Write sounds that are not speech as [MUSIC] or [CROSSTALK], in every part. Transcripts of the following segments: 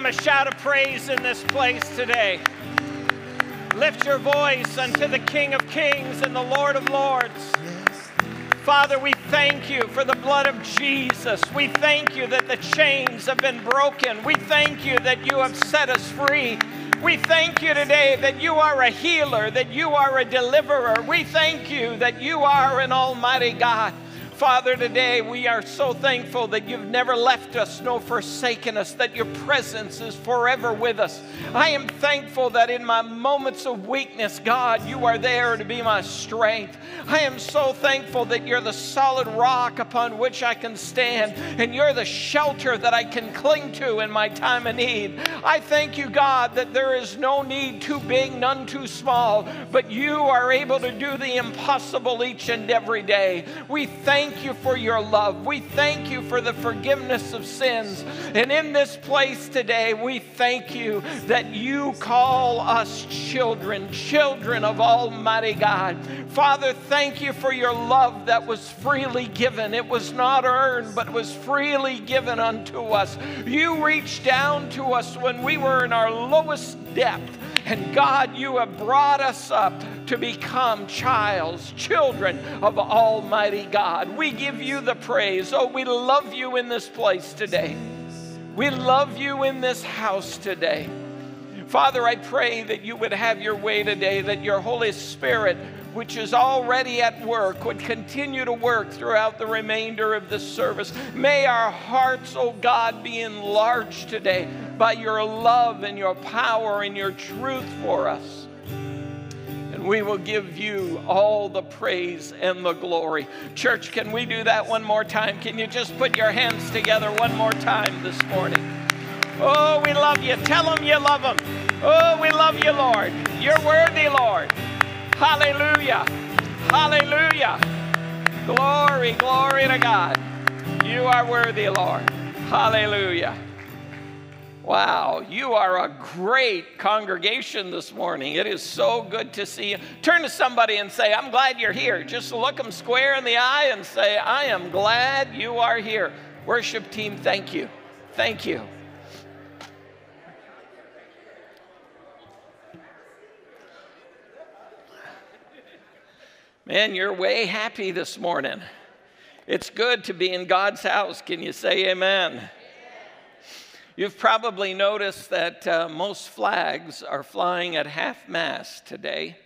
him a shout of praise in this place today. Lift your voice unto the King of Kings and the Lord of Lords. Father, we thank you for the blood of Jesus. We thank you that the chains have been broken. We thank you that you have set us free. We thank you today that you are a healer, that you are a deliverer. We thank you that you are an almighty God. Father, today we are so thankful that you've never left us nor forsaken us, that your presence is forever with us. I am thankful that in my moments of weakness, God, you are there to be my strength. I am so thankful that you're the solid rock upon which I can stand, and you're the shelter that I can cling to in my time of need. I thank you, God, that there is no need too big, none too small, but you are able to do the impossible each and every day. We thank thank you for your love. We thank you for the forgiveness of sins. And in this place today, we thank you that you call us children, children of Almighty God. Father, thank you for your love that was freely given. It was not earned, but was freely given unto us. You reached down to us when we were in our lowest depth. And God, you have brought us up to become childs, children of Almighty God. We give you the praise. Oh, we love you in this place today. We love you in this house today. Father, I pray that you would have your way today, that your Holy Spirit, which is already at work, would continue to work throughout the remainder of this service. May our hearts, oh God, be enlarged today by your love and your power and your truth for us. And we will give you all the praise and the glory. Church, can we do that one more time? Can you just put your hands together one more time this morning? Oh, we love you. Tell them you love them. Oh, we love you, Lord. You're worthy, Lord. Hallelujah. Hallelujah. Glory, glory to God. You are worthy, Lord. Hallelujah. Wow, you are a great congregation this morning. It is so good to see you. Turn to somebody and say, I'm glad you're here. Just look them square in the eye and say, I am glad you are here. Worship team, thank you. Thank you. Man, you're way happy this morning. It's good to be in God's house. Can you say amen? You've probably noticed that uh, most flags are flying at half mast today.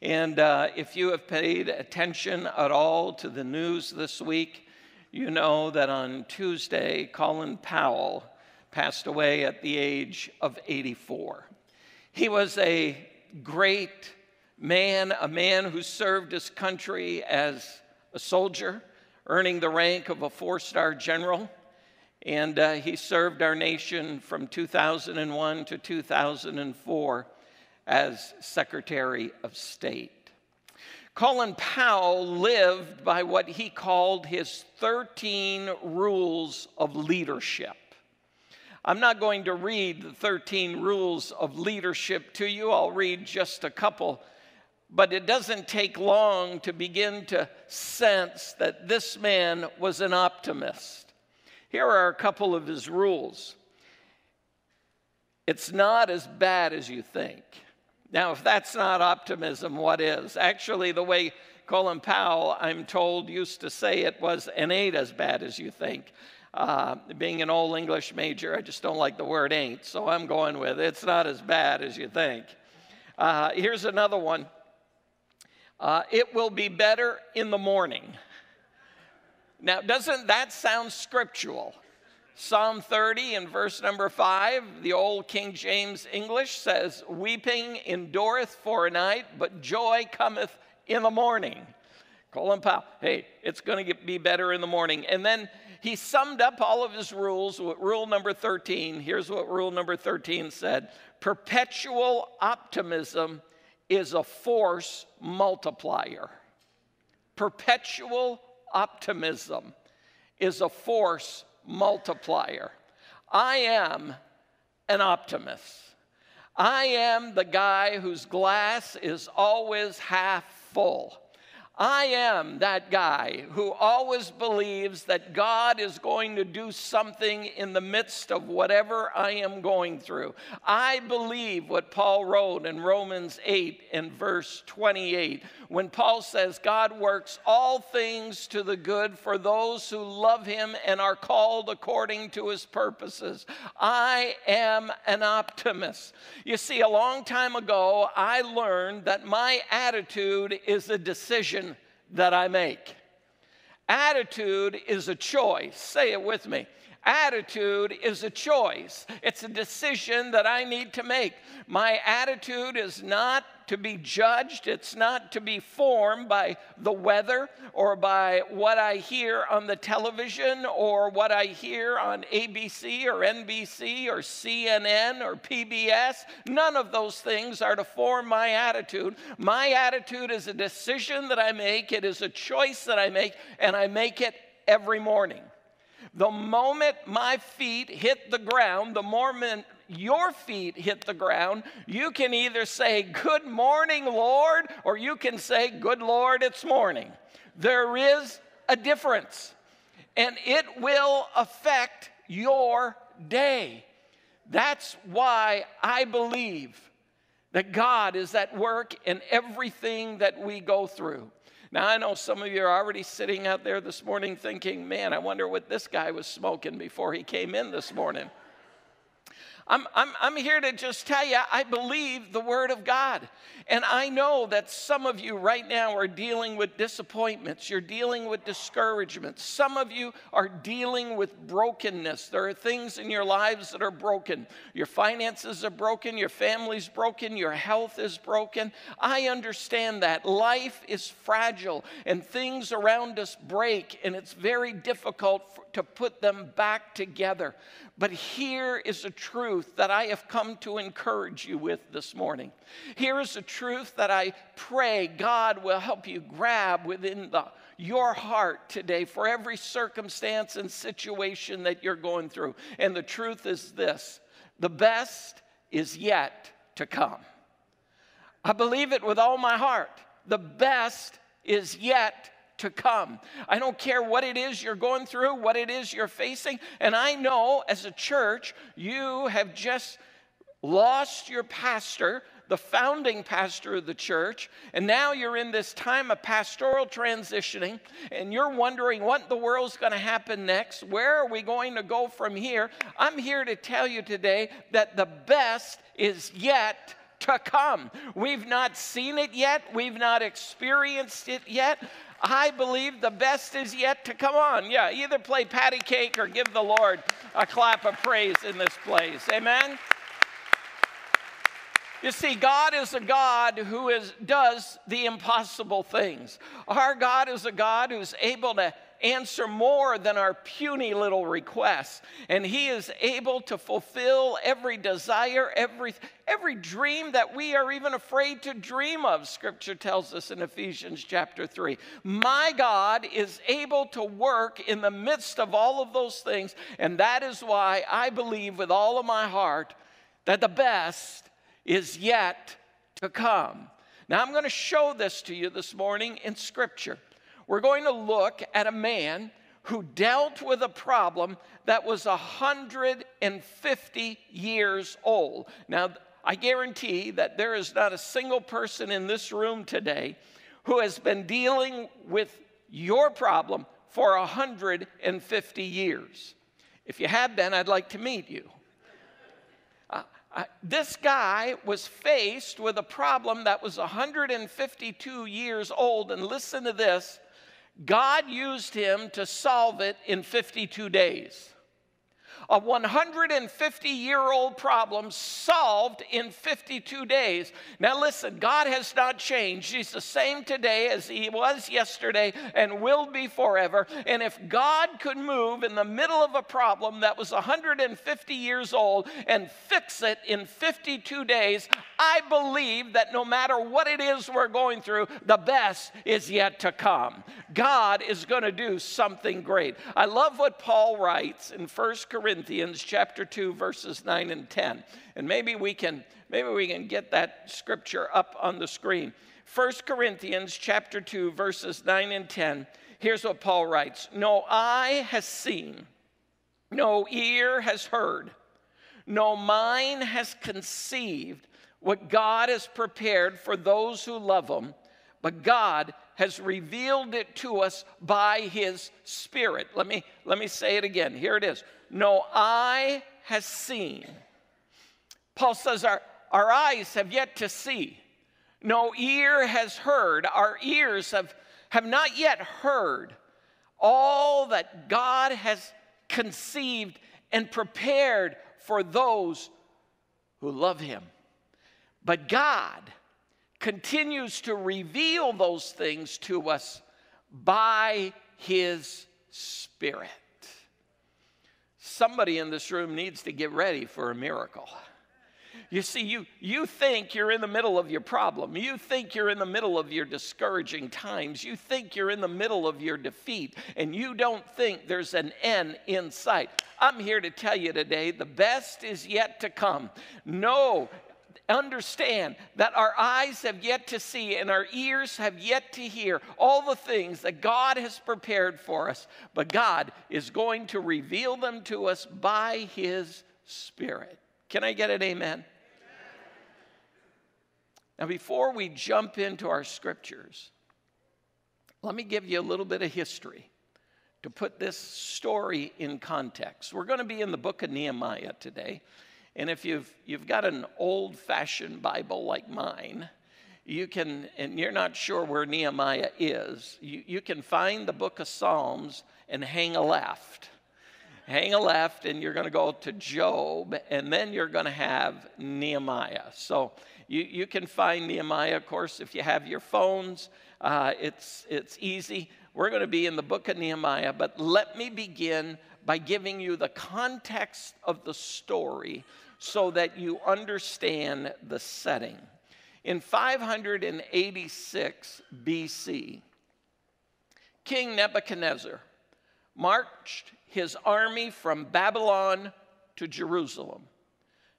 And uh, if you have paid attention at all to the news this week, you know that on Tuesday, Colin Powell passed away at the age of 84. He was a great man, a man who served his country as a soldier, earning the rank of a four star general. And uh, he served our nation from 2001 to 2004 as Secretary of State. Colin Powell lived by what he called his 13 rules of leadership. I'm not going to read the 13 rules of leadership to you, I'll read just a couple but it doesn't take long to begin to sense that this man was an optimist. Here are a couple of his rules it's not as bad as you think. Now, if that's not optimism, what is? Actually, the way Colin Powell, I'm told, used to say it was, ain't as bad as you think. Uh, being an old English major, I just don't like the word ain't, so I'm going with it's not as bad as you think. Uh, here's another one uh, it will be better in the morning. Now, doesn't that sound scriptural? Psalm 30 and verse number 5, the old King James English says, Weeping endureth for a night, but joy cometh in the morning. Colin Powell, hey, it's going to be better in the morning. And then he summed up all of his rules with rule number 13. Here's what rule number 13 said Perpetual optimism is a force multiplier. Perpetual optimism is a force multiplier. I am an optimist. I am the guy whose glass is always half full. I am that guy who always believes that God is going to do something in the midst of whatever I am going through. I believe what Paul wrote in Romans 8 and verse 28 when Paul says, God works all things to the good for those who love him and are called according to his purposes. I am an optimist. You see, a long time ago, I learned that my attitude is a decision that I make. Attitude is a choice. Say it with me. Attitude is a choice. It's a decision that I need to make. My attitude is not to be judged, it's not to be formed by the weather or by what I hear on the television or what I hear on ABC or NBC or CNN or PBS. None of those things are to form my attitude. My attitude is a decision that I make, it is a choice that I make, and I make it every morning. The moment my feet hit the ground, the moment your feet hit the ground, you can either say, Good morning, Lord, or you can say, Good Lord, it's morning. There is a difference, and it will affect your day. That's why I believe that God is at work in everything that we go through. Now, I know some of you are already sitting out there this morning thinking, man, I wonder what this guy was smoking before he came in this morning. I'm, I'm, I'm here to just tell you, I believe the Word of God. And I know that some of you right now are dealing with disappointments. You're dealing with discouragement. Some of you are dealing with brokenness. There are things in your lives that are broken. Your finances are broken. Your family's broken. Your health is broken. I understand that. Life is fragile and things around us break, and it's very difficult to put them back together. But here is a truth that I have come to encourage you with this morning. Here is a truth that I pray God will help you grab within the, your heart today for every circumstance and situation that you're going through. And the truth is this the best is yet to come. I believe it with all my heart. The best is yet to come. I don't care what it is you're going through, what it is you're facing. And I know as a church, you have just lost your pastor, the founding pastor of the church, and now you're in this time of pastoral transitioning, and you're wondering what the world's going to happen next. Where are we going to go from here? I'm here to tell you today that the best is yet to come. We've not seen it yet, we've not experienced it yet, I believe the best is yet to come on. Yeah, either play patty cake or give the Lord a clap of praise in this place. Amen. You see, God is a God who is, does the impossible things. Our God is a God who's able to answer more than our puny little requests. And He is able to fulfill every desire, every, every dream that we are even afraid to dream of, Scripture tells us in Ephesians chapter 3. My God is able to work in the midst of all of those things. And that is why I believe with all of my heart that the best is yet to come. Now, I'm going to show this to you this morning in Scripture we're going to look at a man who dealt with a problem that was 150 years old. Now, I guarantee that there is not a single person in this room today who has been dealing with your problem for 150 years. If you have been, I'd like to meet you. Uh, this guy was faced with a problem that was 152 years old, and listen to this God used him to solve it in 52 days a 150 year old problem solved in 52 days. Now, listen, God has not changed. He's the same today as He was yesterday and will be forever. And if God could move in the middle of a problem that was 150 years old and fix it in 52 days, I believe that no matter what it is we're going through, the best is yet to come. God is going to do something great. I love what Paul writes in 1 Corinthians. Corinthians chapter 2 verses 9 and 10. And maybe we can maybe we can get that scripture up on the screen. 1 Corinthians chapter 2 verses 9 and 10. Here's what Paul writes. No eye has seen, no ear has heard, no mind has conceived what God has prepared for those who love him, but God has revealed it to us by his spirit. Let me let me say it again. Here it is. No eye has seen. Paul says our, our eyes have yet to see. No ear has heard. Our ears have, have not yet heard all that God has conceived and prepared for those who love him. But God continues to reveal those things to us by His Spirit. Somebody in this room needs to get ready for a miracle. You see, you, you think you're in the middle of your problem. You think you're in the middle of your discouraging times. You think you're in the middle of your defeat, and you don't think there's an end in sight. I'm here to tell you today the best is yet to come. No, understand that our eyes have yet to see and our ears have yet to hear all the things that God has prepared for us, but God is going to reveal them to us by His Spirit. Can I get an amen? Now, before we jump into our scriptures, let me give you a little bit of history to put this story in context. We're going to be in the book of Nehemiah today. And if you've, you've got an old fashioned Bible like mine, you can, and you're not sure where Nehemiah is, you, you can find the book of Psalms and hang a left. Hang a left, and you're going to go to Job, and then you're going to have Nehemiah. So you, you can find Nehemiah, of course, if you have your phones. Uh, it's, it's easy. We're going to be in the book of Nehemiah, but let me begin by giving you the context of the story so that you understand the setting. In 586 BC, King Nebuchadnezzar marched his army from Babylon to Jerusalem.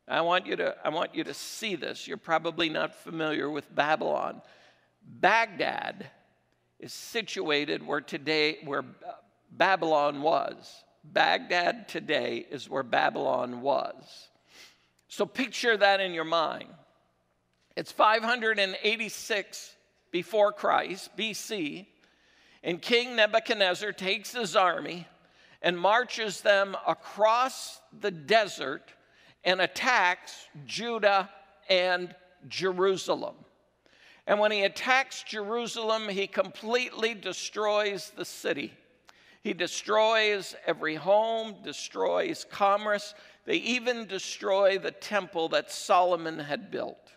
I want you to, I want you to see this. You're probably not familiar with Babylon. Baghdad is situated where today, where Babylon was. Baghdad today is where Babylon was. So picture that in your mind. It's 586 before Christ, BC, and King Nebuchadnezzar takes his army and marches them across the desert and attacks Judah and Jerusalem. And when he attacks Jerusalem, he completely destroys the city. He destroys every home, destroys commerce. They even destroy the temple that Solomon had built.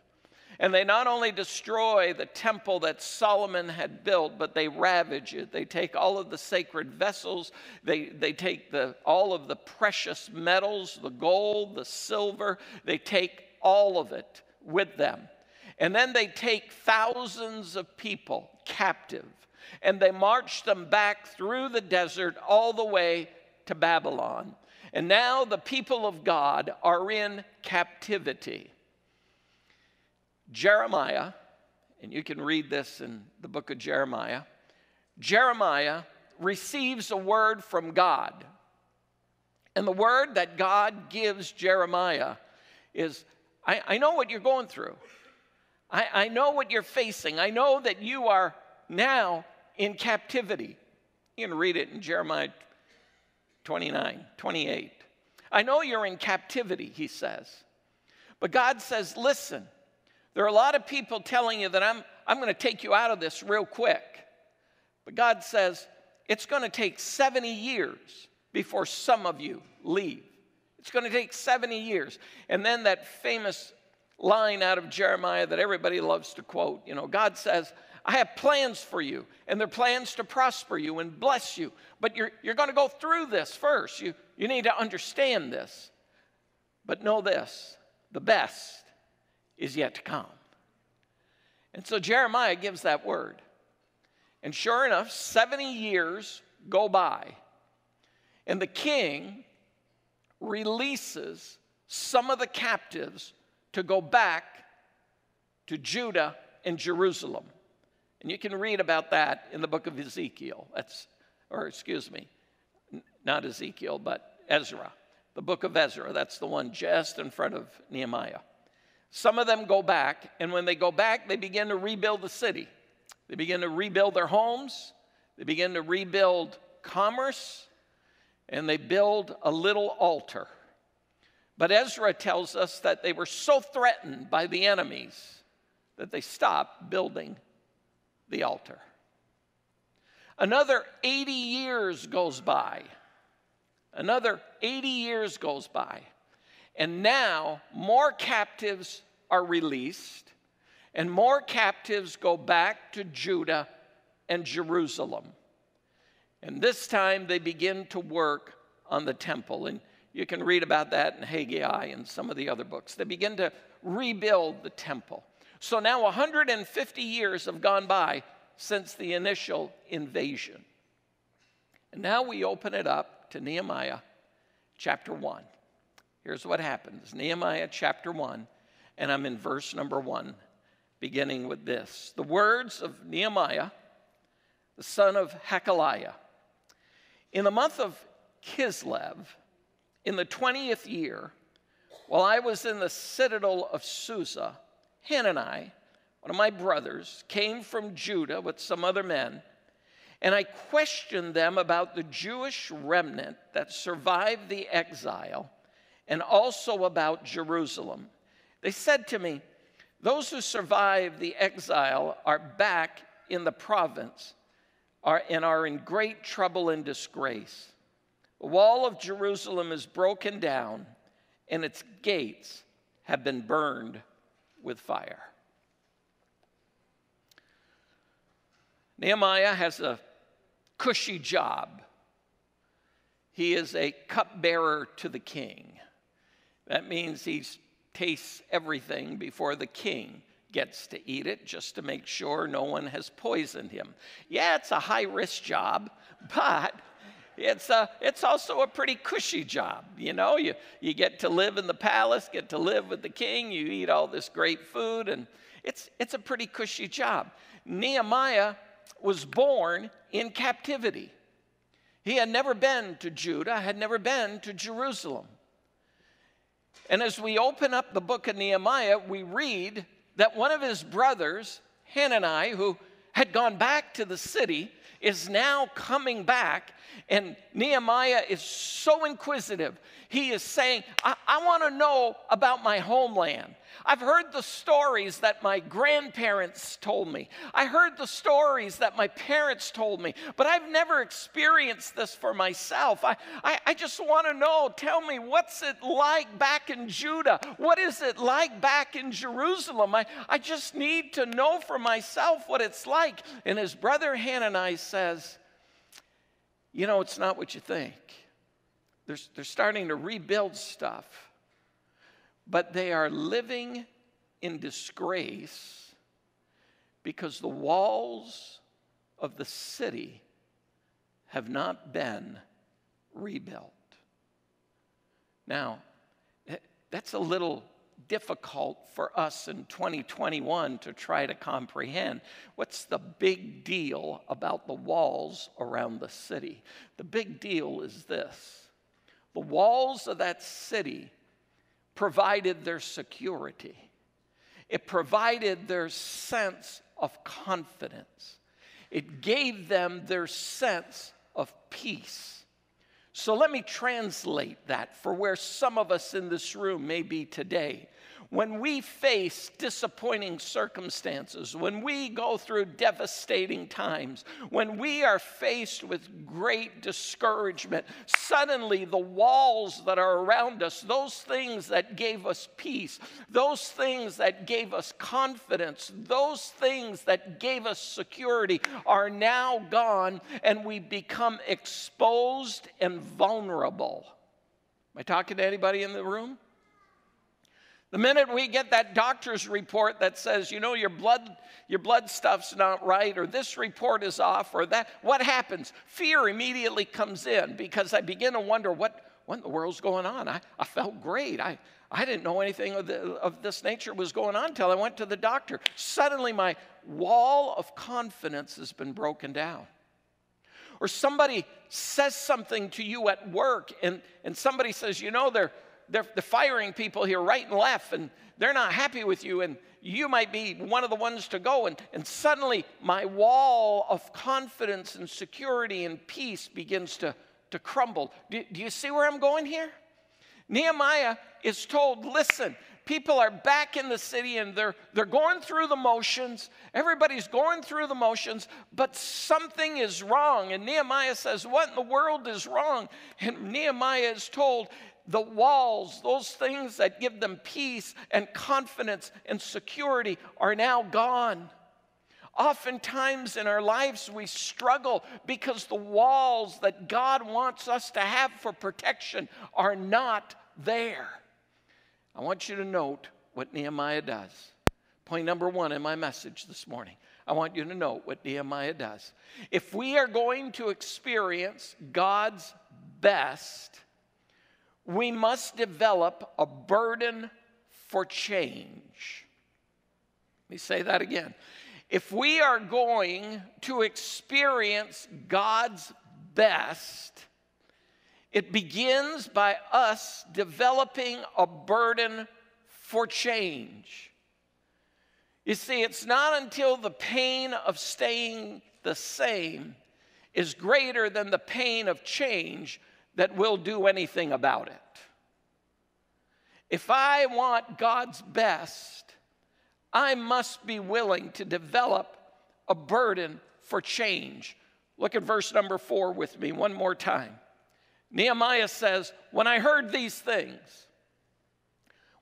And they not only destroy the temple that Solomon had built, but they ravage it. They take all of the sacred vessels, they, they take the, all of the precious metals, the gold, the silver, they take all of it with them. And then they take thousands of people captive and they march them back through the desert all the way to Babylon. And now the people of God are in captivity. Jeremiah, and you can read this in the book of Jeremiah, Jeremiah receives a word from God. And the word that God gives Jeremiah is I, I know what you're going through. I, I know what you're facing. I know that you are now in captivity. You can read it in Jeremiah 29, 28. I know you're in captivity, he says. But God says, listen, there are a lot of people telling you that I'm, I'm going to take you out of this real quick. But God says, it's going to take 70 years before some of you leave. It's going to take 70 years. And then that famous line out of Jeremiah that everybody loves to quote, you know, God says, I have plans for you, and they're plans to prosper you and bless you. But you're, you're going to go through this first. You, you need to understand this. But know this the best is yet to come. And so Jeremiah gives that word. And sure enough, 70 years go by, and the king releases some of the captives to go back to Judah and Jerusalem. And you can read about that in the book of Ezekiel. That's, or excuse me, not Ezekiel, but Ezra. The book of Ezra. That's the one just in front of Nehemiah. Some of them go back, and when they go back, they begin to rebuild the city. They begin to rebuild their homes, they begin to rebuild commerce, and they build a little altar. But Ezra tells us that they were so threatened by the enemies that they stopped building the altar. Another 80 years goes by. Another 80 years goes by. And now more captives are released, and more captives go back to Judah and Jerusalem. And this time they begin to work on the temple. And you can read about that in Haggai and some of the other books. They begin to rebuild the temple. So now 150 years have gone by since the initial invasion. And now we open it up to Nehemiah chapter 1. Here's what happens Nehemiah chapter 1, and I'm in verse number 1, beginning with this The words of Nehemiah, the son of Hachaliah. In the month of Kislev, in the 20th year, while I was in the citadel of Susa, Hanani, one of my brothers, came from Judah with some other men, and I questioned them about the Jewish remnant that survived the exile and also about Jerusalem. They said to me, Those who survived the exile are back in the province and are in great trouble and disgrace. The wall of Jerusalem is broken down, and its gates have been burned with fire. Nehemiah has a cushy job. He is a cupbearer to the king. That means he tastes everything before the king gets to eat it just to make sure no one has poisoned him. Yeah, it's a high risk job, [LAUGHS] but it's, a, it's also a pretty cushy job. You know, you, you get to live in the palace, get to live with the king, you eat all this great food, and it's, it's a pretty cushy job. Nehemiah was born in captivity. He had never been to Judah, had never been to Jerusalem. And as we open up the book of Nehemiah, we read that one of his brothers, Hanani, who had gone back to the city, is now coming back. And Nehemiah is so inquisitive. He is saying, I, I want to know about my homeland. I've heard the stories that my grandparents told me. I heard the stories that my parents told me, but I've never experienced this for myself. I, I, I just want to know tell me, what's it like back in Judah? What is it like back in Jerusalem? I, I just need to know for myself what it's like. And his brother Hanani says, You know, it's not what you think. They're, they're starting to rebuild stuff but they are living in disgrace because the walls of the city have not been rebuilt. Now, that's a little difficult for us in 2021 to try to comprehend. What's the big deal about the walls around the city? The big deal is this the walls of that city provided their security, it provided their sense of confidence, it gave them their sense of peace. So let me translate that for where some of us in this room may be today. When we face disappointing circumstances, when we go through devastating times, when we are faced with great discouragement, suddenly the walls that are around us, those things that gave us peace, those things that gave us confidence, those things that gave us security are now gone and we become exposed and vulnerable. Am I talking to anybody in the room? The minute we get that doctor's report that says, you know, your blood, your blood stuff's not right, or this report is off, or that, what happens? Fear immediately comes in because I begin to wonder what, what in the world's going on? I, I felt great. I, I didn't know anything of, the, of this nature was going on until I went to the doctor. Suddenly, my wall of confidence has been broken down. Or somebody says something to you at work, and, and somebody says, You know, they're, they're, they're firing people here right and left, and they're not happy with you, and you might be one of the ones to go. And, and suddenly, my wall of confidence and security and peace begins to, to crumble. Do, do you see where I'm going here? Nehemiah is told, listen, people are back in the city and they're, they're going through the motions. Everybody's going through the motions, but something is wrong. And Nehemiah says, What in the world is wrong? And Nehemiah is told, the walls, those things that give them peace and confidence and security, are now gone. Oftentimes in our lives, we struggle because the walls that God wants us to have for protection are not there. I want you to note what Nehemiah does. Point number one in my message this morning. I want you to note what Nehemiah does. If we are going to experience God's best, we must develop a burden for change. Let me say that again. If we are going to experience God's best, it begins by us developing a burden for change. You see, it's not until the pain of staying the same is greater than the pain of change that we'll do anything about it. If I want God's best, I must be willing to develop a burden for change. Look at verse number four with me one more time. Nehemiah says, When I heard these things,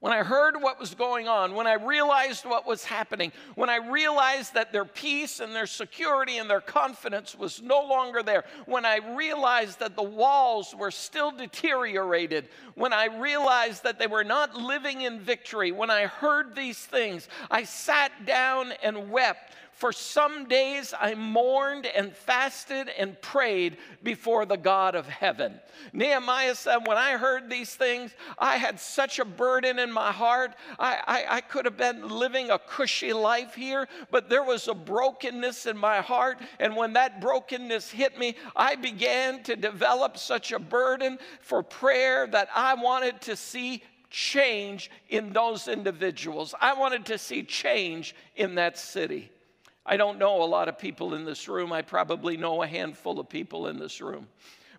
when I heard what was going on, when I realized what was happening, when I realized that their peace and their security and their confidence was no longer there, when I realized that the walls were still deteriorated, when I realized that they were not living in victory, when I heard these things, I sat down and wept for some days I mourned and fasted and prayed before the God of heaven. Nehemiah said, When I heard these things, I had such a burden in my heart. I, I, I could have been living a cushy life here, but there was a brokenness in my heart. And when that brokenness hit me, I began to develop such a burden for prayer that I wanted to see change in those individuals. I wanted to see change in that city. I don't know a lot of people in this room. I probably know a handful of people in this room.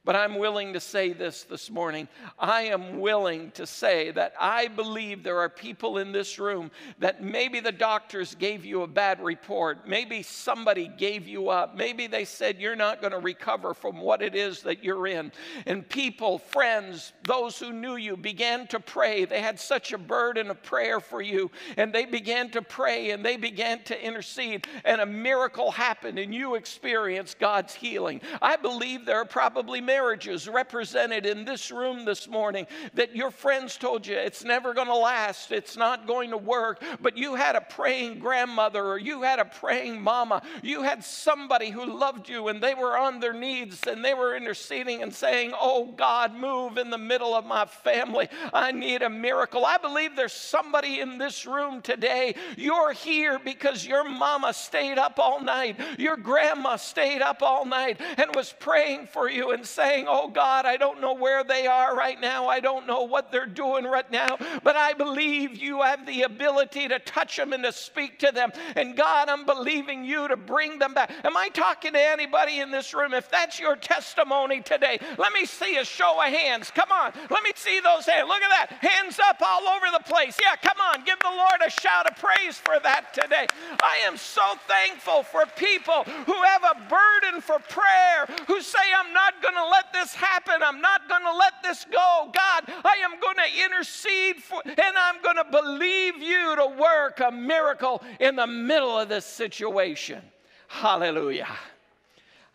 But I'm willing to say this this morning. I am willing to say that I believe there are people in this room that maybe the doctors gave you a bad report. Maybe somebody gave you up. Maybe they said you're not going to recover from what it is that you're in. And people, friends, those who knew you began to pray. They had such a burden of prayer for you. And they began to pray and they began to intercede. And a miracle happened and you experienced God's healing. I believe there are probably marriages represented in this room this morning that your friends told you it's never going to last, it's not going to work, but you had a praying grandmother or you had a praying mama, you had somebody who loved you and they were on their knees and they were interceding and saying, Oh God, move in the middle of my family. I need a miracle. I believe there's somebody in this room today. You're here because your mama stayed up all night, your grandma stayed up all night and was praying for you and saying, Oh God, I don't know where they are right now. I don't know what they're doing right now, but I believe you have the ability to touch them and to speak to them. And God, I'm believing you to bring them back. Am I talking to anybody in this room? If that's your testimony today, let me see a show of hands. Come on, let me see those hands. Look at that. Hands up all over the place. Yeah, come on, give the Lord a shout of praise for that today. I am so thankful for people who have a burden for prayer, who say, I'm not going to let this happen. I'm not going to let this go. God, I am going to intercede for, and I'm going to believe you to work a miracle in the middle of this situation. Hallelujah.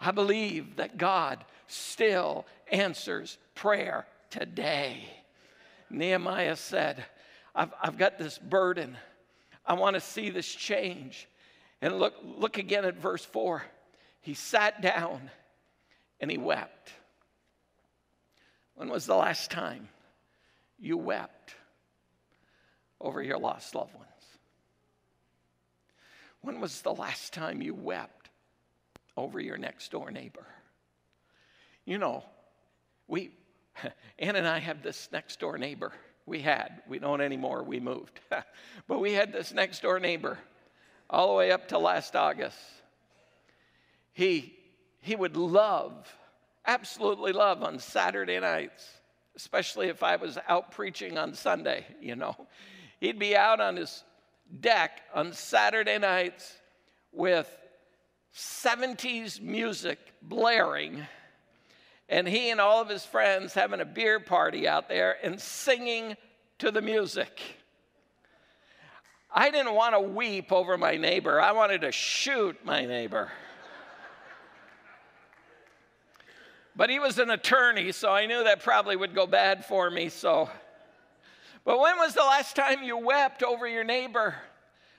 I believe that God still answers prayer today. Nehemiah said, I've, I've got this burden. I want to see this change. And look, look again at verse 4. He sat down and he wept. When was the last time you wept over your lost loved ones? When was the last time you wept over your next door neighbor? You know, we, [LAUGHS] Ann and I have this next door neighbor. We had, we don't anymore, we moved. [LAUGHS] but we had this next door neighbor all the way up to last August. He, he would love, absolutely love on Saturday nights, especially if I was out preaching on Sunday, you know. He'd be out on his deck on Saturday nights with 70s music blaring, and he and all of his friends having a beer party out there and singing to the music. I didn't want to weep over my neighbor, I wanted to shoot my neighbor. But he was an attorney, so I knew that probably would go bad for me, so but when was the last time you wept over your neighbor?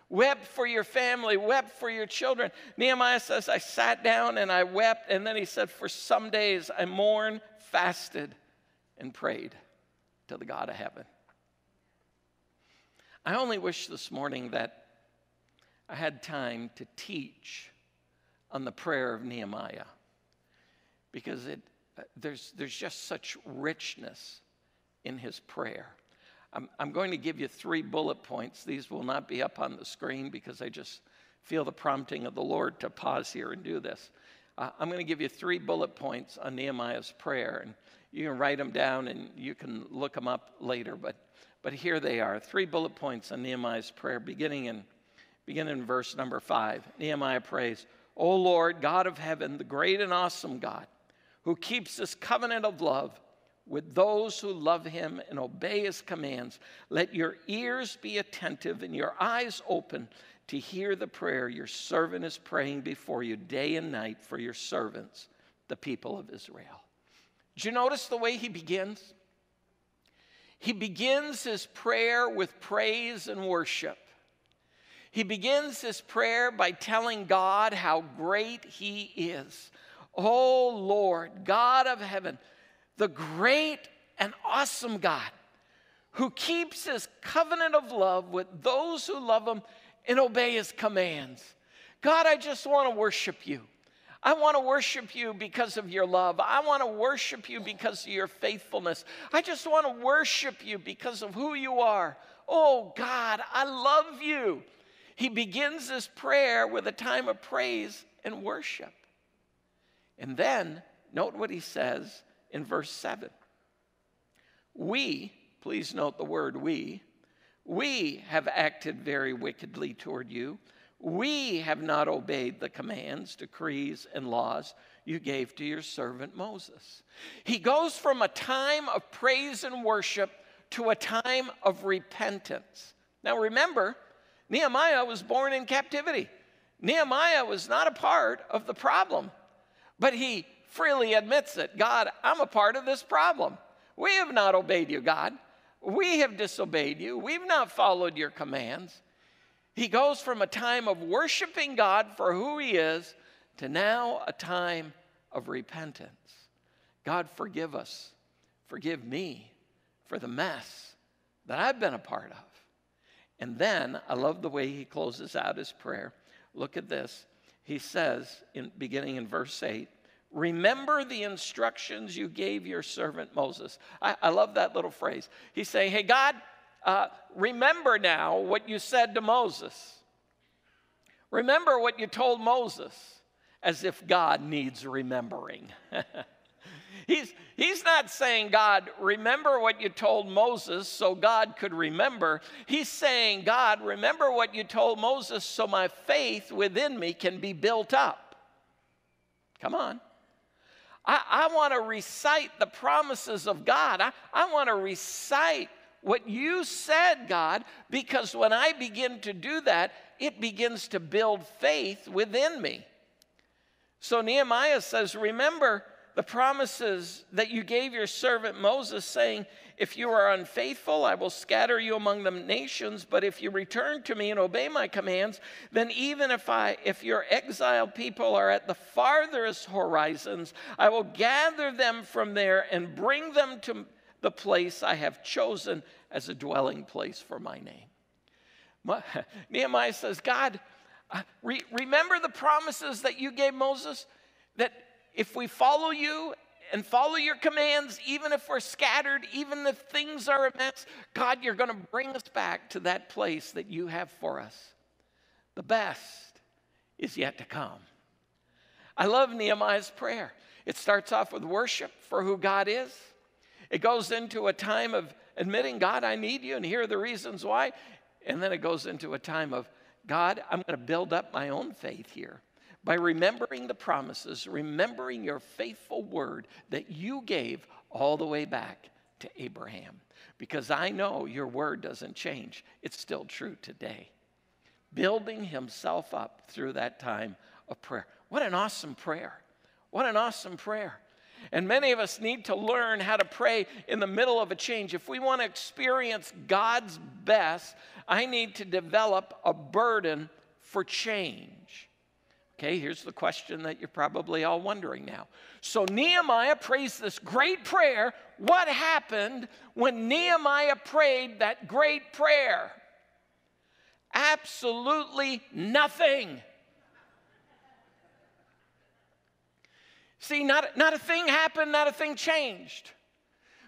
Wept for your family, wept for your children. Nehemiah says, I sat down and I wept. And then he said, For some days I mourned, fasted, and prayed to the God of heaven. I only wish this morning that I had time to teach on the prayer of Nehemiah because it, there's, there's just such richness in his prayer. I'm, I'm going to give you three bullet points. These will not be up on the screen because I just feel the prompting of the Lord to pause here and do this. Uh, I'm going to give you three bullet points on Nehemiah's prayer, and you can write them down and you can look them up later. But, but here they are three bullet points on Nehemiah's prayer, beginning in, beginning in verse number five. Nehemiah prays, O Lord, God of heaven, the great and awesome God, who keeps this covenant of love with those who love him and obey his commands. Let your ears be attentive and your eyes open to hear the prayer your servant is praying before you day and night for your servants, the people of Israel. Did you notice the way he begins? He begins his prayer with praise and worship. He begins his prayer by telling God how great he is. Oh Lord, God of heaven, the great and awesome God who keeps his covenant of love with those who love him and obey his commands. God, I just want to worship you. I want to worship you because of your love. I want to worship you because of your faithfulness. I just want to worship you because of who you are. Oh, God, I love you. He begins this prayer with a time of praise and worship. And then, note what he says in verse 7. We, please note the word we, we have acted very wickedly toward you. We have not obeyed the commands, decrees, and laws you gave to your servant Moses. He goes from a time of praise and worship to a time of repentance. Now remember, Nehemiah was born in captivity. Nehemiah was not a part of the problem, but he freely admits it God, I'm a part of this problem. We have not obeyed you, God. We have disobeyed you. We've not followed your commands. He goes from a time of worshiping God for who he is to now a time of repentance. God, forgive us. Forgive me for the mess that I've been a part of. And then I love the way he closes out his prayer. Look at this. He says, in, beginning in verse 8, Remember the instructions you gave your servant Moses. I, I love that little phrase. He's saying, Hey, God, uh, remember now what you said to Moses. Remember what you told Moses, as if God needs remembering. [LAUGHS] he's, he's not saying, God, remember what you told Moses so God could remember. He's saying, God, remember what you told Moses so my faith within me can be built up. Come on. I, I want to recite the promises of God. I, I want to recite what you said, God, because when I begin to do that, it begins to build faith within me. So Nehemiah says, Remember the promises that you gave your servant Moses, saying, If you are unfaithful, I will scatter you among the nations. But if you return to me and obey my commands, then even if I if your exiled people are at the farthest horizons, I will gather them from there and bring them to the place I have chosen as a dwelling place for my name. [LAUGHS] Nehemiah says, God, uh, re- remember the promises that you gave Moses? That if we follow you and follow your commands, even if we're scattered, even if things are a mess, God, you're going to bring us back to that place that you have for us. The best is yet to come. I love Nehemiah's prayer. It starts off with worship for who God is. It goes into a time of admitting, God, I need you, and here are the reasons why. And then it goes into a time of, God, I'm going to build up my own faith here by remembering the promises, remembering your faithful word that you gave all the way back to Abraham. Because I know your word doesn't change, it's still true today. Building himself up through that time of prayer. What an awesome prayer! What an awesome prayer. And many of us need to learn how to pray in the middle of a change. If we want to experience God's best, I need to develop a burden for change. Okay, here's the question that you're probably all wondering now. So Nehemiah prays this great prayer. What happened when Nehemiah prayed that great prayer? Absolutely nothing. See, not, not a thing happened, not a thing changed.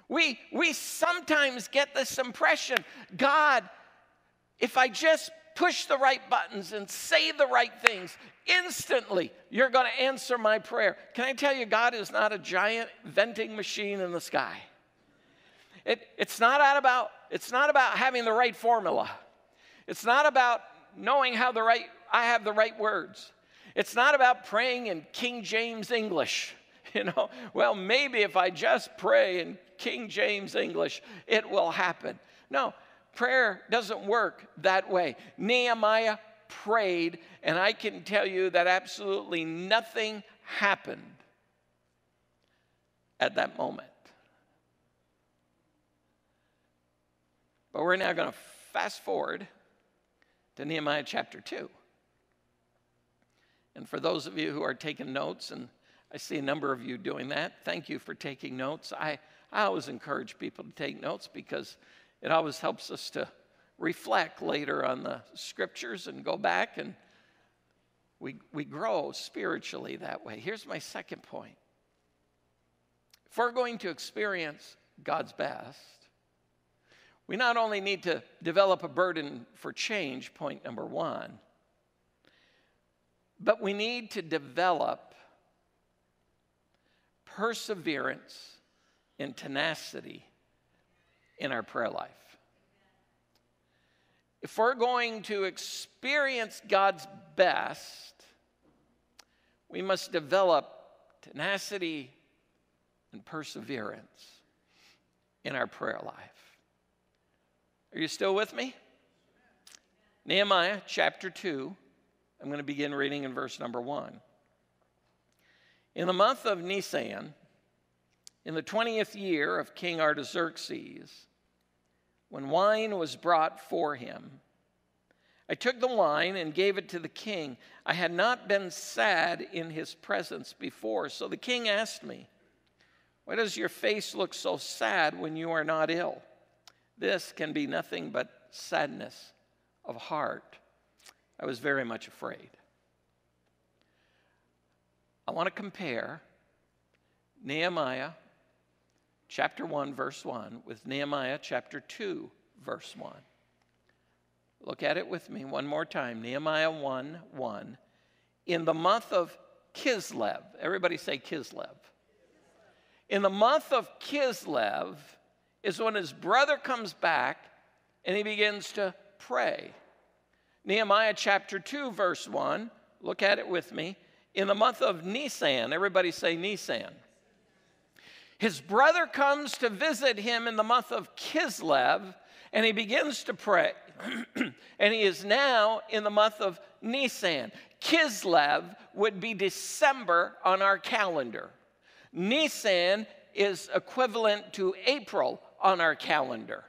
We, we sometimes get this impression God, if I just push the right buttons and say the right things, instantly you're going to answer my prayer. Can I tell you, God is not a giant venting machine in the sky. It, it's, not about, it's not about having the right formula. It's not about knowing how the right, I have the right words. It's not about praying in King James English. [LAUGHS] You know, well, maybe if I just pray in King James English, it will happen. No, Prayer doesn't work that way. Nehemiah prayed, and I can tell you that absolutely nothing happened at that moment. But we're now going to fast forward to Nehemiah chapter 2. And for those of you who are taking notes, and I see a number of you doing that, thank you for taking notes. I, I always encourage people to take notes because it always helps us to reflect later on the scriptures and go back and we, we grow spiritually that way. Here's my second point. If we're going to experience God's best, we not only need to develop a burden for change, point number one, but we need to develop perseverance and tenacity in our prayer life. If we're going to experience God's best, we must develop tenacity and perseverance in our prayer life. Are you still with me? Nehemiah chapter 2, I'm going to begin reading in verse number 1. In the month of Nisan, in the 20th year of King Artaxerxes, when wine was brought for him, I took the wine and gave it to the king. I had not been sad in his presence before. So the king asked me, Why does your face look so sad when you are not ill? This can be nothing but sadness of heart. I was very much afraid. I want to compare Nehemiah chapter 1, verse 1, with Nehemiah chapter 2, verse 1. Look at it with me one more time. Nehemiah 1 1. In the month of Kislev, everybody say Kislev. In the month of Kislev is when his brother comes back and he begins to pray. Nehemiah chapter 2, verse 1. Look at it with me. In the month of Nisan, everybody say Nisan. His brother comes to visit him in the month of Kislev, and he begins to pray. [CLEARS THROAT] and he is now in the month of Nisan. Kislev would be December on our calendar. Nisan is equivalent to April on our calendar.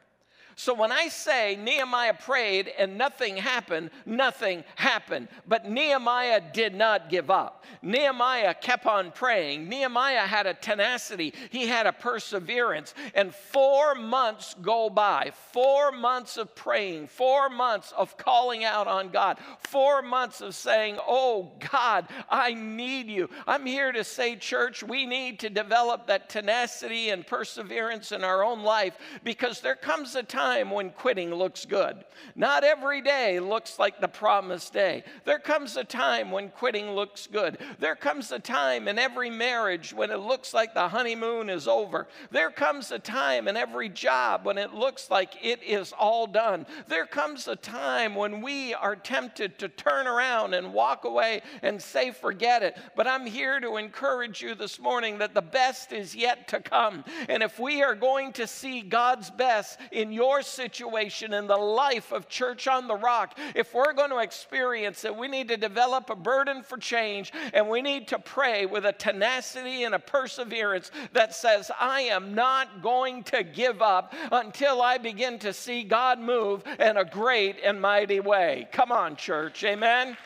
So when I say Nehemiah prayed and nothing happened, nothing happened. But Nehemiah did not give up. Nehemiah kept on praying. Nehemiah had a tenacity, he had a perseverance. And four months go by four months of praying, four months of calling out on God, four months of saying, Oh God, I need you. I'm here to say, church, we need to develop that tenacity and perseverance in our own life because there comes a time time when quitting looks good. Not every day looks like the promised day. There comes a time when quitting looks good. There comes a time in every marriage when it looks like the honeymoon is over. There comes a time in every job when it looks like it is all done. There comes a time when we are tempted to turn around and walk away and say, forget it. But I'm here to encourage you this morning that the best is yet to come. And if we are going to see God's best in your your situation in the life of Church on the Rock, if we're going to experience it, we need to develop a burden for change and we need to pray with a tenacity and a perseverance that says, I am not going to give up until I begin to see God move in a great and mighty way. Come on, church. Amen.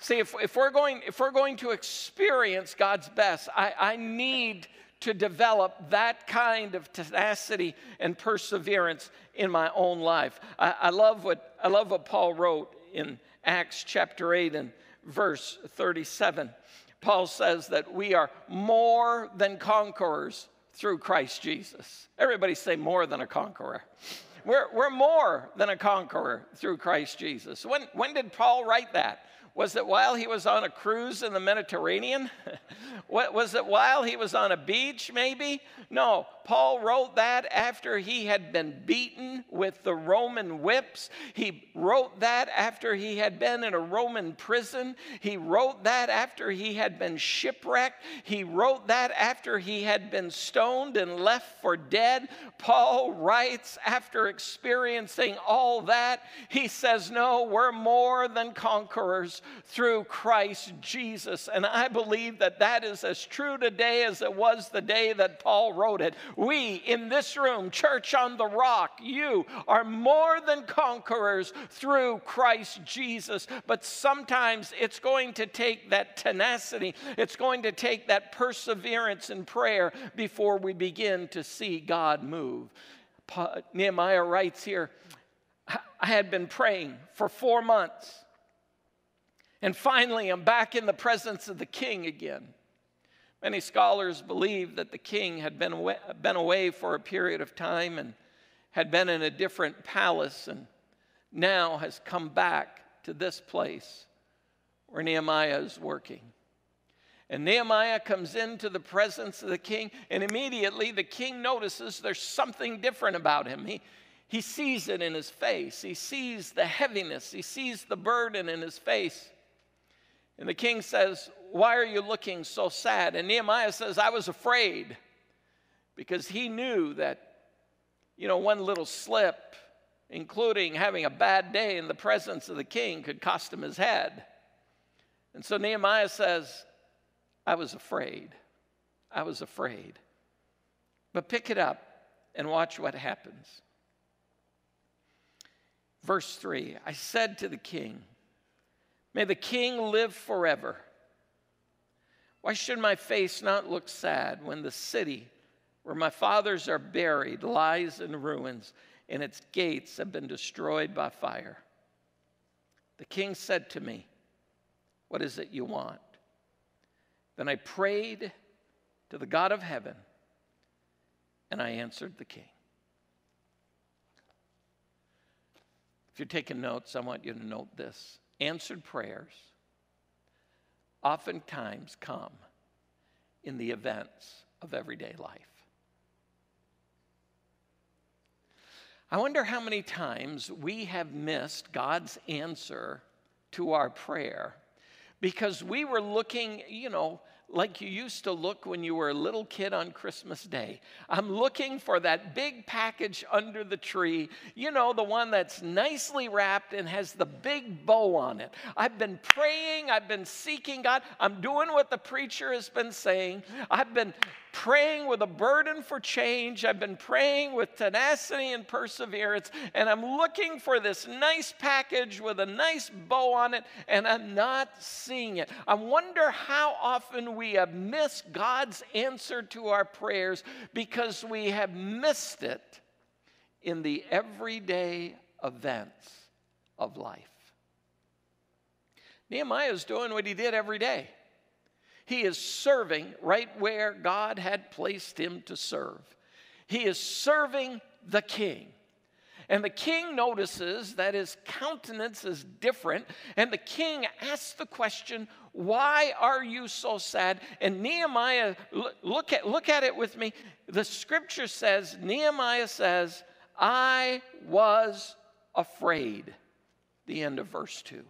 See, if, if, we're going, if we're going to experience God's best, I, I need to develop that kind of tenacity and perseverance in my own life. I, I, love, what, I love what Paul wrote in Acts chapter 8 and verse 37. Paul says that we are more than conquerors through Christ Jesus. Everybody say more than a conqueror. We're, we're more than a conqueror through Christ Jesus. When, when did Paul write that? Was it while he was on a cruise in the Mediterranean? [LAUGHS] was it while he was on a beach, maybe? No, Paul wrote that after he had been beaten with the Roman whips. He wrote that after he had been in a Roman prison. He wrote that after he had been shipwrecked. He wrote that after he had been stoned and left for dead. Paul writes after experiencing all that, he says, No, we're more than conquerors through Christ Jesus. And I believe that that is as true today as it was the day that Paul wrote it. We in this room, Church on the Rock, you are more than conquerors through Christ Jesus. But sometimes it's going to take that tenacity, it's going to take that perseverance in prayer before we begin to see God move. Nehemiah writes here, I had been praying for four months. And finally, I'm back in the presence of the king again. Many scholars believe that the king had been away, been away for a period of time and had been in a different palace and now has come back to this place where Nehemiah is working. And Nehemiah comes into the presence of the king, and immediately the king notices there's something different about him. He, he sees it in his face, he sees the heaviness, he sees the burden in his face. And the king says, Why are you looking so sad? And Nehemiah says, I was afraid because he knew that, you know, one little slip, including having a bad day in the presence of the king, could cost him his head. And so Nehemiah says, I was afraid. I was afraid. But pick it up and watch what happens. Verse 3 I said to the king, May the king live forever. Why should my face not look sad when the city where my fathers are buried lies in ruins and its gates have been destroyed by fire? The king said to me, What is it you want? Then I prayed to the God of heaven and I answered the king. If you're taking notes, I want you to note this answered prayers oftentimes come in the events of everyday life. I wonder how many times we have missed God's answer to our prayer because we were looking, you know, like you used to look when you were a little kid on Christmas Day. I'm looking for that big package under the tree, you know, the one that's nicely wrapped and has the big bow on it. I've been praying, I've been seeking God, I'm doing what the preacher has been saying. I've been praying with a burden for change. I've been praying with tenacity and perseverance, and I'm looking for this nice package with a nice bow on it, and I'm not seeing it. I wonder how often we have missed God's answer to our prayers because we have missed it in the everyday events of life. Nehemiah is doing what he did every day. He is serving right where God had placed him to serve. He is serving the king. And the king notices that his countenance is different. And the king asks the question, Why are you so sad? And Nehemiah, look at, look at it with me. The scripture says, Nehemiah says, I was afraid. The end of verse 2.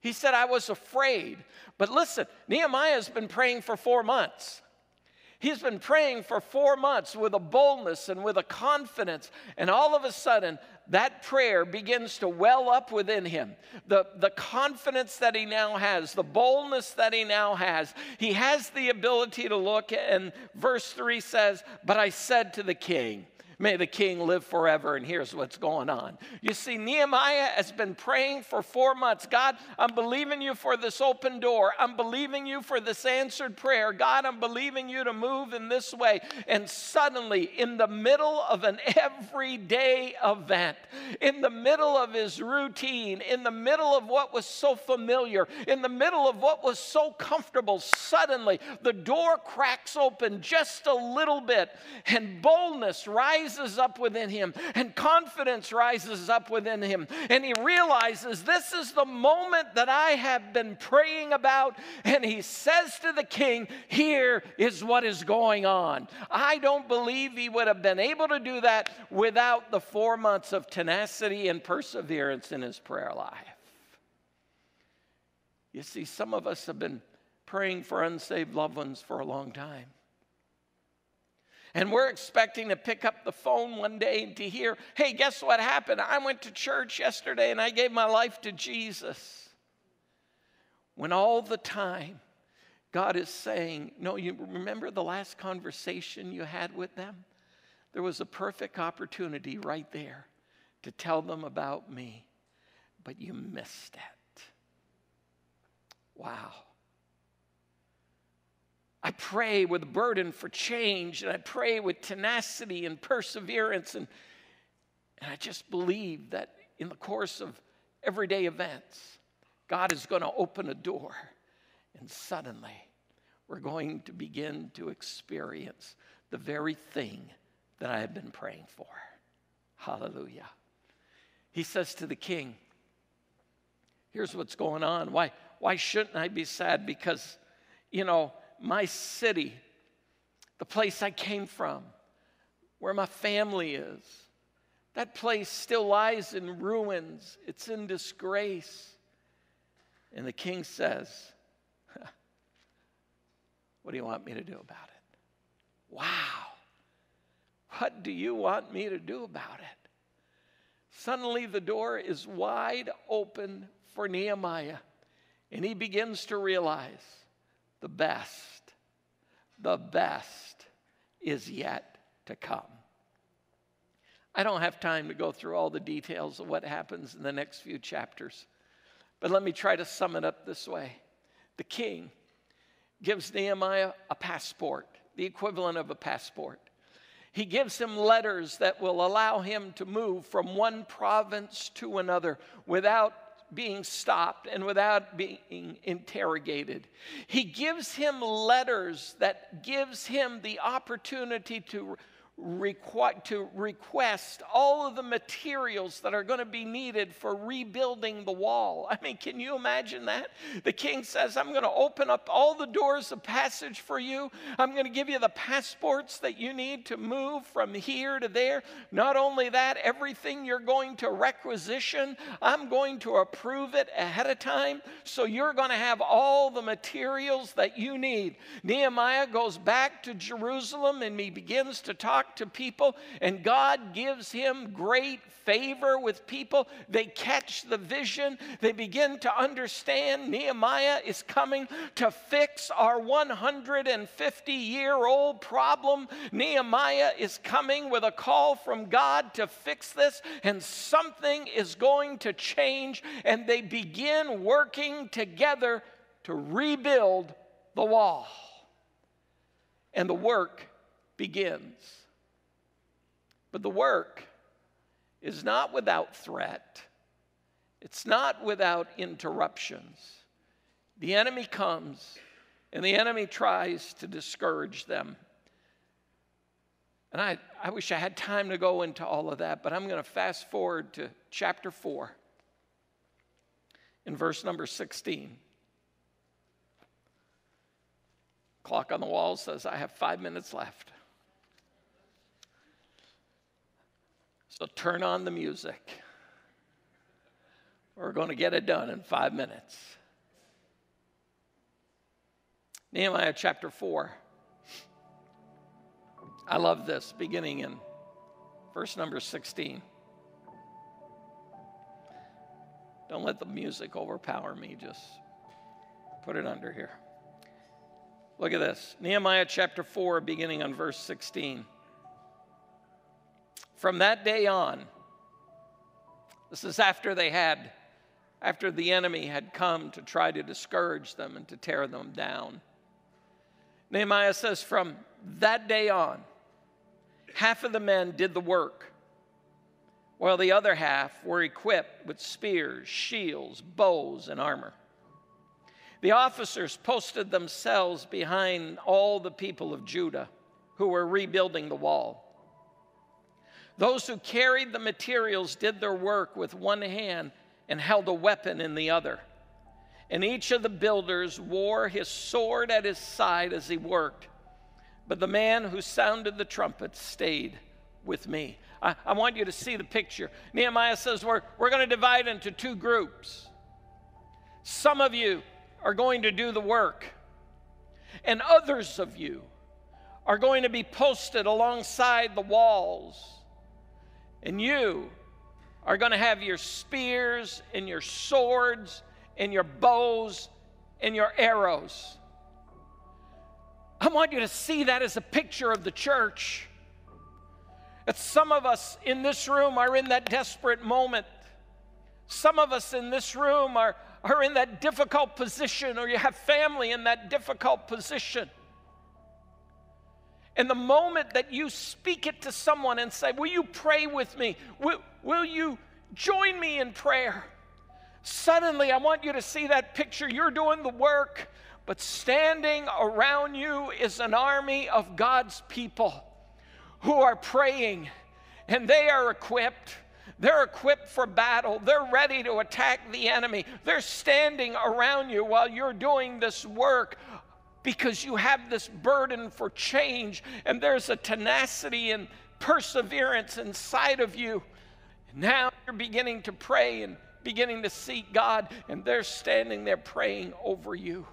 He said, I was afraid. But listen, Nehemiah has been praying for four months. He's been praying for four months with a boldness and with a confidence. And all of a sudden, that prayer begins to well up within him. The, the confidence that he now has, the boldness that he now has. He has the ability to look, and verse 3 says, But I said to the king, May the king live forever. And here's what's going on. You see, Nehemiah has been praying for four months. God, I'm believing you for this open door. I'm believing you for this answered prayer. God, I'm believing you to move in this way. And suddenly, in the middle of an everyday event, in the middle of his routine, in the middle of what was so familiar, in the middle of what was so comfortable, suddenly the door cracks open just a little bit and boldness rises rises up within him, and confidence rises up within him. And he realizes this is the moment that I have been praying about. And he says to the king, Here is what is going on. I don't believe he would have been able to do that without the four months of tenacity and perseverance in his prayer life. You see, some of us have been praying for unsaved loved ones for a long time. And we're expecting to pick up the phone one day and to hear, hey, guess what happened? I went to church yesterday and I gave my life to Jesus. When all the time God is saying, no, you remember the last conversation you had with them? There was a perfect opportunity right there to tell them about me, but you missed it. Wow. I pray with a burden for change, and I pray with tenacity and perseverance. And, and I just believe that in the course of everyday events, God is going to open a door, and suddenly we're going to begin to experience the very thing that I have been praying for. Hallelujah. He says to the king, Here's what's going on. Why, why shouldn't I be sad? Because, you know, my city, the place I came from, where my family is. That place still lies in ruins, it's in disgrace. And the king says, [LAUGHS] What do you want me to do about it? Wow. What do you want me to do about it? Suddenly, the door is wide open for Nehemiah, and he begins to realize the best, the best is yet to come. I don't have time to go through all the details of what happens in the next few chapters, but let me try to sum it up this way. The king gives Nehemiah a passport, the equivalent of a passport. He gives him letters that will allow him to move from one province to another without being stopped and without being interrogated. He gives him letters that gives him the opportunity to requ- to request all of the materials that are going to be needed for rebuilding the wall. [LAUGHS] I mean, can you imagine that? The king says, I'm going to open up all the doors of passage for you. I'm going to give you the passports that you need to move from here to there. Not only that, everything you're going to requisition, I'm going to approve it ahead of time. So you're going to have all the materials that you need. Nehemiah goes back to Jerusalem and he begins to talk talk to people, and God gives him great favor with people. They catch the vision, they begin to understand Nehemiah is coming to fix our 150 year old problem. Nehemiah is coming with a call from God to fix this, and something is going to change, and they begin working together to rebuild the wall. And the work begins. But the work is not without threat, it's not without interruptions. The enemy comes and the enemy tries to discourage them. And I, I wish I had time to go into all of that, but I'm going to fast forward to chapter 4 in verse number 16. Clock on the wall says I have five minutes left. So turn on the music. We're going to get it done in five minutes. Nehemiah chapter 4. I love this, beginning in verse number 16. Don't let the music overpower me, just put it under here. Look at this Nehemiah chapter 4, beginning on verse 16. From that day on, this is after they had, after the enemy had come to try to discourage them and to tear them down. Nehemiah says, from that day on, half of the men did the work, while the other half were equipped with spears, shields, bows, and armor. The officers posted themselves behind all the people of Judah who were rebuilding the wall. Those who carried the materials did their work with one hand and held a weapon in the other. And each of the builders wore his sword at his side as he worked. But the man who sounded the trumpet stayed with me. I, I want you to see the picture. Nehemiah says we're, we're going to divide into two groups. Some of you are going to do the work, and others of you are going to be posted alongside the walls and you are going to have your spears and your swords and your bows and your arrows. I want you to see that as a picture of the church. That some of us in this room are in that desperate moment. Some of us in this room are, are in that difficult position, or you have family in that difficult position. And the moment that you speak it to someone and say, Will you pray with me? Will, will you join me in prayer? Suddenly, I want you to see that picture. You're doing the work, but standing around you is an army of God's people who are praying and they are equipped. They're equipped for battle. They're ready to attack the enemy. They're standing around you while you're doing this work because you have this burden for change and there's a tenacity and perseverance inside of you. And now you're beginning to pray and beginning to seek God, and they're standing there praying over you.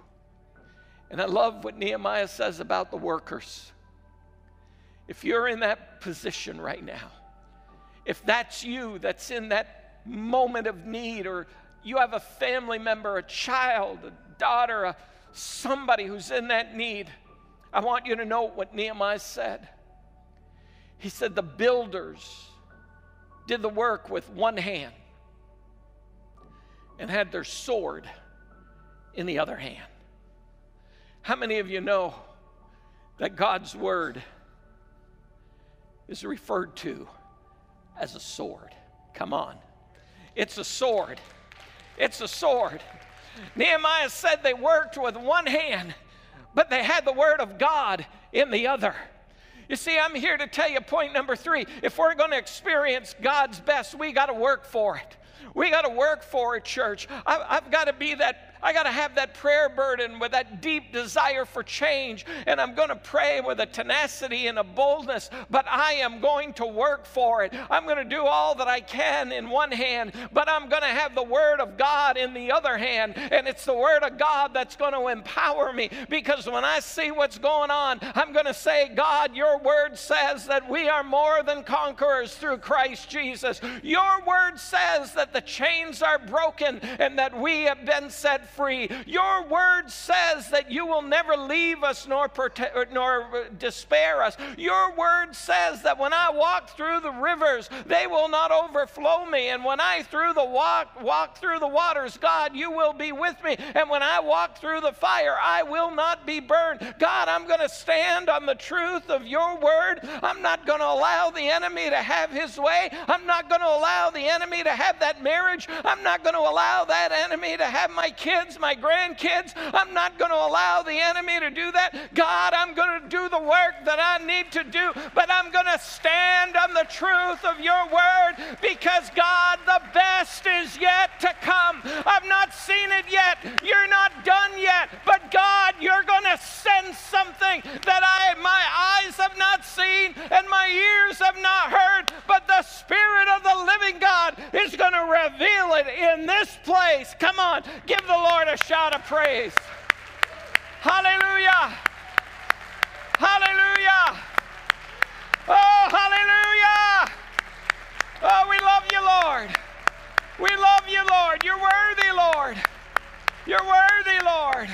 And I love what Nehemiah says about the workers. If you're in that position right now, if that's you that's in that moment of need, or you have a family member, a child, a daughter, a somebody who's in that need, I want you to know what Nehemiah said. He said, The builders did the work with one hand and had their sword in the other hand. How many of you know that God's word is referred to as a sword? Come on. It's a sword. It's a sword. Nehemiah said they worked with one hand, but they had the word of God in the other. You see, I'm here to tell you point number three. If we're going to experience God's best, we got to work for it. We got to work for it, church. I, have got to be that I got to have that prayer burden with that deep desire for change. And I'm going to pray with a tenacity and a boldness, but I am going to work for it. I'm going to do all that I can in one hand, but I'm going to have the Word of God in the other hand. And it's the Word of God that's going to empower me because when I see what's going on, I'm going to say, God, your Word says that we are more than conquerors through Christ Jesus. Your Word says that the chains are broken and that we have been set free. Your word says that you will never leave us nor, prote- nor uh, despair us. Your word says that when I walk through the rivers, they will not overflow me. And when I through the walk, walk through the waters, God, you will be with me. And when I walk through the fire, I will not be burned. God, I'm going to stand on the truth of your word. I'm not going to allow the enemy to have his way. I'm not going to allow the enemy to have that marriage. I'm not going to allow that enemy to have my kids kids, my grandkids. I'm not going to allow the enemy to do that. God, I'm going to do the work that I need to do, but I'm going to stand on the truth of your word because, God, the best is yet to come. I've not seen it yet. You're not done yet, but God, you're going to send something that I, my eyes have not seen and my ears have not heard, but the Spirit of the living God is going to reveal it in this place. Come on, give the Lord a shout of praise. Hallelujah. Hallelujah. Oh, hallelujah. Oh, we love you, Lord. We love you, Lord. You're worthy, Lord. You're worthy, Lord.